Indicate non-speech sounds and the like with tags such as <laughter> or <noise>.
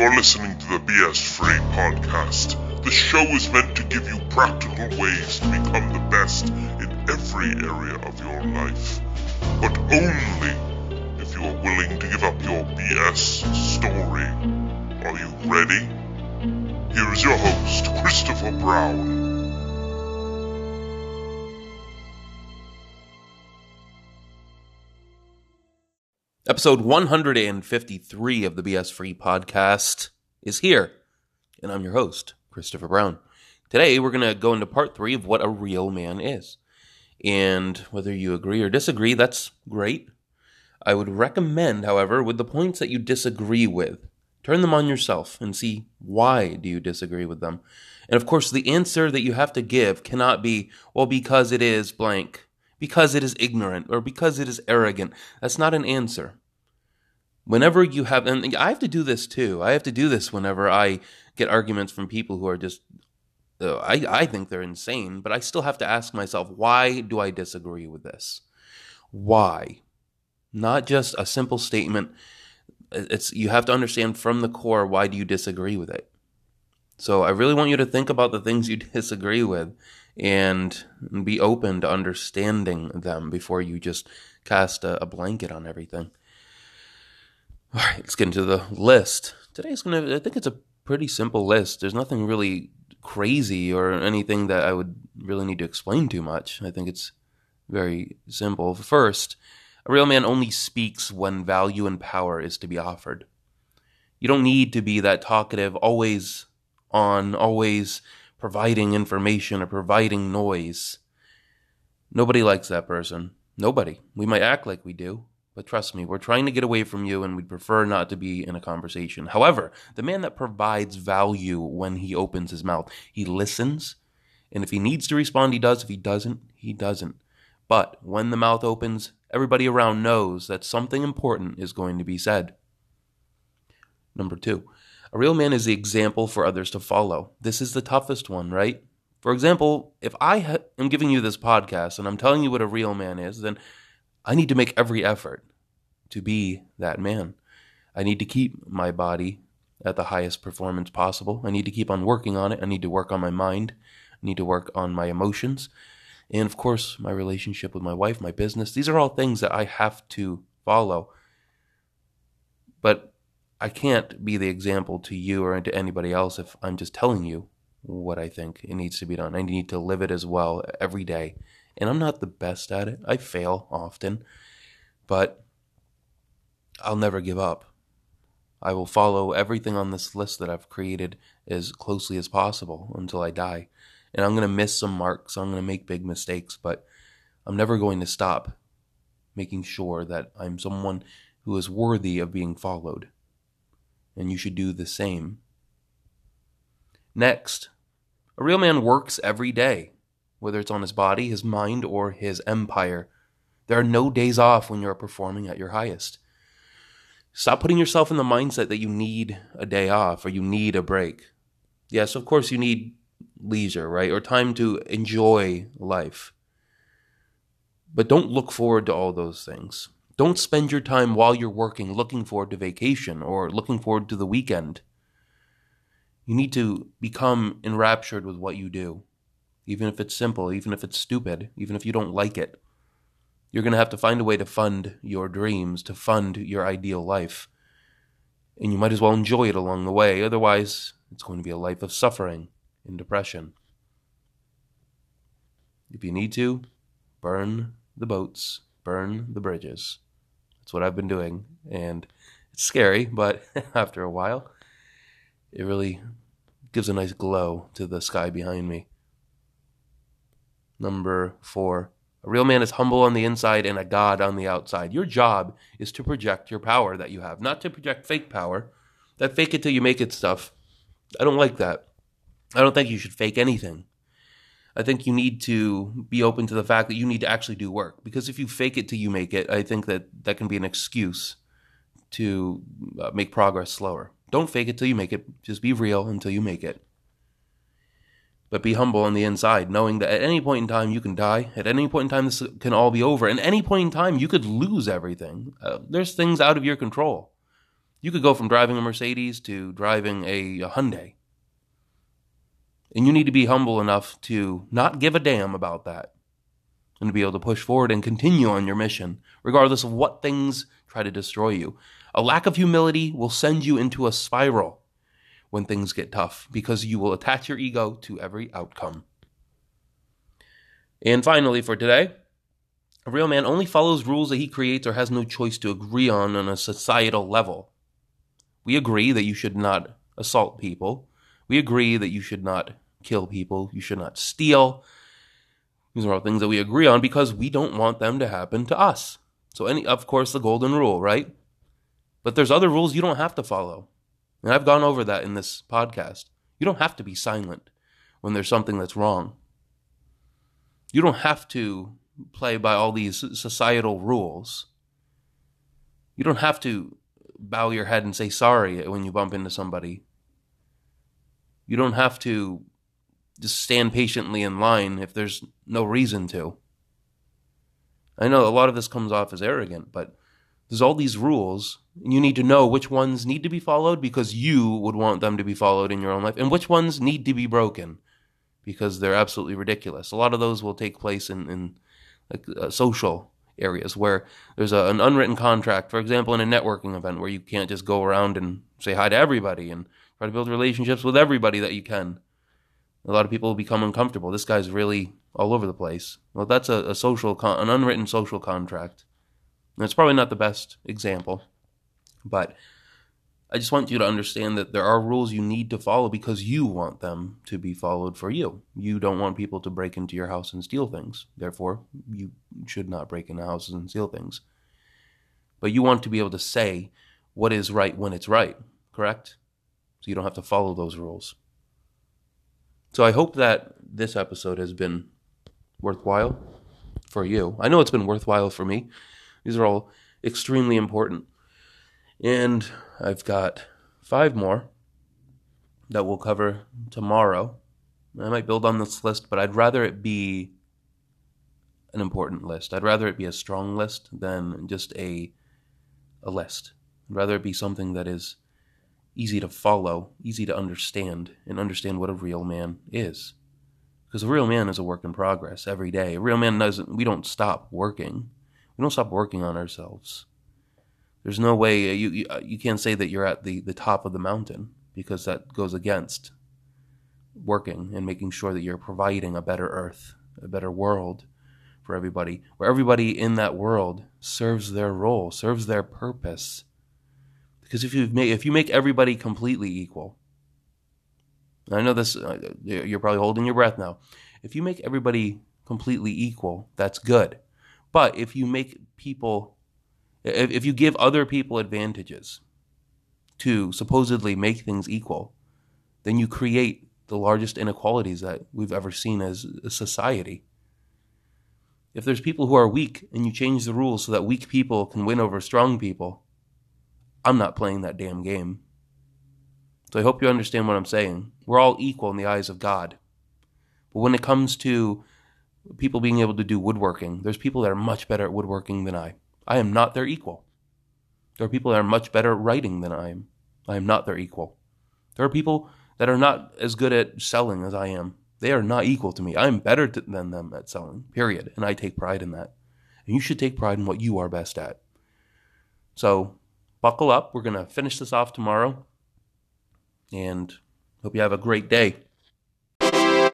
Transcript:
You're listening to the BS Free podcast. The show is meant to give you practical ways to become the best in every area of your life, but only if you are willing to give up your BS story. Are you ready? Here is your host, Christopher Brown. Episode 153 of the BS Free podcast is here, and I'm your host, Christopher Brown. Today, we're going to go into part three of what a real man is. And whether you agree or disagree, that's great. I would recommend, however, with the points that you disagree with, turn them on yourself and see why do you disagree with them. And of course, the answer that you have to give cannot be, well, because it is blank, because it is ignorant, or because it is arrogant. That's not an answer whenever you have and i have to do this too. I have to do this whenever i get arguments from people who are just uh, I, I think they're insane but i still have to ask myself why do i disagree with this? Why? Not just a simple statement. It's you have to understand from the core why do you disagree with it? So i really want you to think about the things you <laughs> disagree with and be open to understanding them before you just cast a, a blanket on everything all right, let's get into the list. Today's gonna. I think it's a pretty simple list. There's nothing really crazy or anything that I would really need to explain too much. I think it's very simple. First, a real man only speaks when value and power is to be offered. You don't need to be that talkative, always on, always providing information or providing noise. Nobody likes that person. Nobody. We might act like we do, but trust me, we're trying to get away from you and we'd prefer not to be in a conversation. However, the man that provides value when he opens his mouth, he listens. And if he needs to respond, he does. If he doesn't, he doesn't. But when the mouth opens, everybody around knows that something important is going to be said. Number two, a real man is the example for others to follow. This is the toughest one, right? For example, if I ha- am giving you this podcast and I'm telling you what a real man is, then I need to make every effort to be that man. I need to keep my body at the highest performance possible. I need to keep on working on it. I need to work on my mind. I need to work on my emotions. And of course, my relationship with my wife, my business. These are all things that I have to follow. But I can't be the example to you or to anybody else if I'm just telling you what I think it needs to be done. I need to live it as well every day. And I'm not the best at it. I fail often. But I'll never give up. I will follow everything on this list that I've created as closely as possible until I die. And I'm going to miss some marks, I'm going to make big mistakes, but I'm never going to stop making sure that I'm someone who is worthy of being followed. And you should do the same. Next, a real man works every day, whether it's on his body, his mind, or his empire. There are no days off when you're performing at your highest. Stop putting yourself in the mindset that you need a day off or you need a break. Yes, of course, you need leisure, right? Or time to enjoy life. But don't look forward to all those things. Don't spend your time while you're working looking forward to vacation or looking forward to the weekend. You need to become enraptured with what you do, even if it's simple, even if it's stupid, even if you don't like it. You're going to have to find a way to fund your dreams, to fund your ideal life. And you might as well enjoy it along the way. Otherwise, it's going to be a life of suffering and depression. If you need to, burn the boats, burn the bridges. That's what I've been doing. And it's scary, but <laughs> after a while, it really gives a nice glow to the sky behind me. Number four, a real man is humble on the inside and a god on the outside. Your job is to project your power that you have, not to project fake power. That fake it till you make it stuff. I don't like that. I don't think you should fake anything. I think you need to be open to the fact that you need to actually do work. Because if you fake it till you make it, I think that that can be an excuse to uh, make progress slower. Don't fake it till you make it. Just be real until you make it but be humble on the inside, knowing that at any point in time you can die. At any point in time, this can all be over. And any point in time, you could lose everything. Uh, there's things out of your control. You could go from driving a Mercedes to driving a, a Hyundai. And you need to be humble enough to not give a damn about that and to be able to push forward and continue on your mission, regardless of what things try to destroy you. A lack of humility will send you into a spiral when things get tough because you will attach your ego to every outcome. And finally, for today, a real man only follows rules that he creates or has no choice to agree on on a societal level. We agree that you should not assault people. We agree that you should not kill people. You should not steal. These are all things that we agree on because we don't want them to happen to us. So, any, of course, the golden rule, right? But there's other rules you don't have to follow. And I've gone over that in this podcast. You don't have to be silent when there's something that's wrong. You don't have to play by all these societal rules. You don't have to bow your head and say sorry when you bump into somebody. You don't have to just stand patiently in line if there's no reason to. I know a lot of this comes off as arrogant, but there's all these rules, you need to know which ones need to be followed because you would want them to be followed in your own life, and which ones need to be broken because they're absolutely ridiculous. A lot of those will take place in, in like uh, social areas where there's a, an unwritten contract, for example, in a networking event where you can't just go around and say hi to everybody and try to build relationships with everybody that you can. A lot of people become uncomfortable. This guy's really all over the place. Well, that's a, a social, con- an unwritten social contract. And it's probably not the best example, but I just want you to understand that there are rules you need to follow because you want them to be followed for you. You don't want people to break into your house and steal things. Therefore, you should not break into houses and steal things. But you want to be able to say what is right when it's right, correct? So you don't have to follow those rules. So I hope that this episode has been worthwhile for you. I know it's been worthwhile for me. These are all extremely important. And I've got five more that we'll cover tomorrow. I might build on this list, but I'd rather it be an important list. I'd rather it be a strong list than just a a list. I'd rather it be something that is easy to follow, easy to understand, and understand what a real man is. Because a real man is a work in progress every day. A real man doesn't we don't stop working. We don't stop working on ourselves. There's no way uh, you you, uh, you can't say that you're at the, the top of the mountain because that goes against working and making sure that you're providing a better earth, a better world for everybody, where everybody in that world serves their role, serves their purpose. Because if you make if you make everybody completely equal, I know this, uh, you're probably holding your breath now. If you make everybody completely equal, that's good. But if you make people if, if you give other people advantages to supposedly make things equal, then you create the largest inequalities that we've ever seen as a society. If there's people who are weak and you change the rules so that weak people can win over strong people, I'm not playing that damn game. So I hope you understand what I'm saying. We're all equal in the eyes of God. But when it comes to people being able to do woodworking, there's people that are much better at woodworking than I. I am not their equal. There are people that are much better at writing than I am. I am not their equal. There are people that are not as good at selling as I am. They are not equal to me. I am better to, than them at selling, period. And I take pride in that. And you should take pride in what you are best at. So buckle up. We're going to finish this off tomorrow. And hope you have a great day.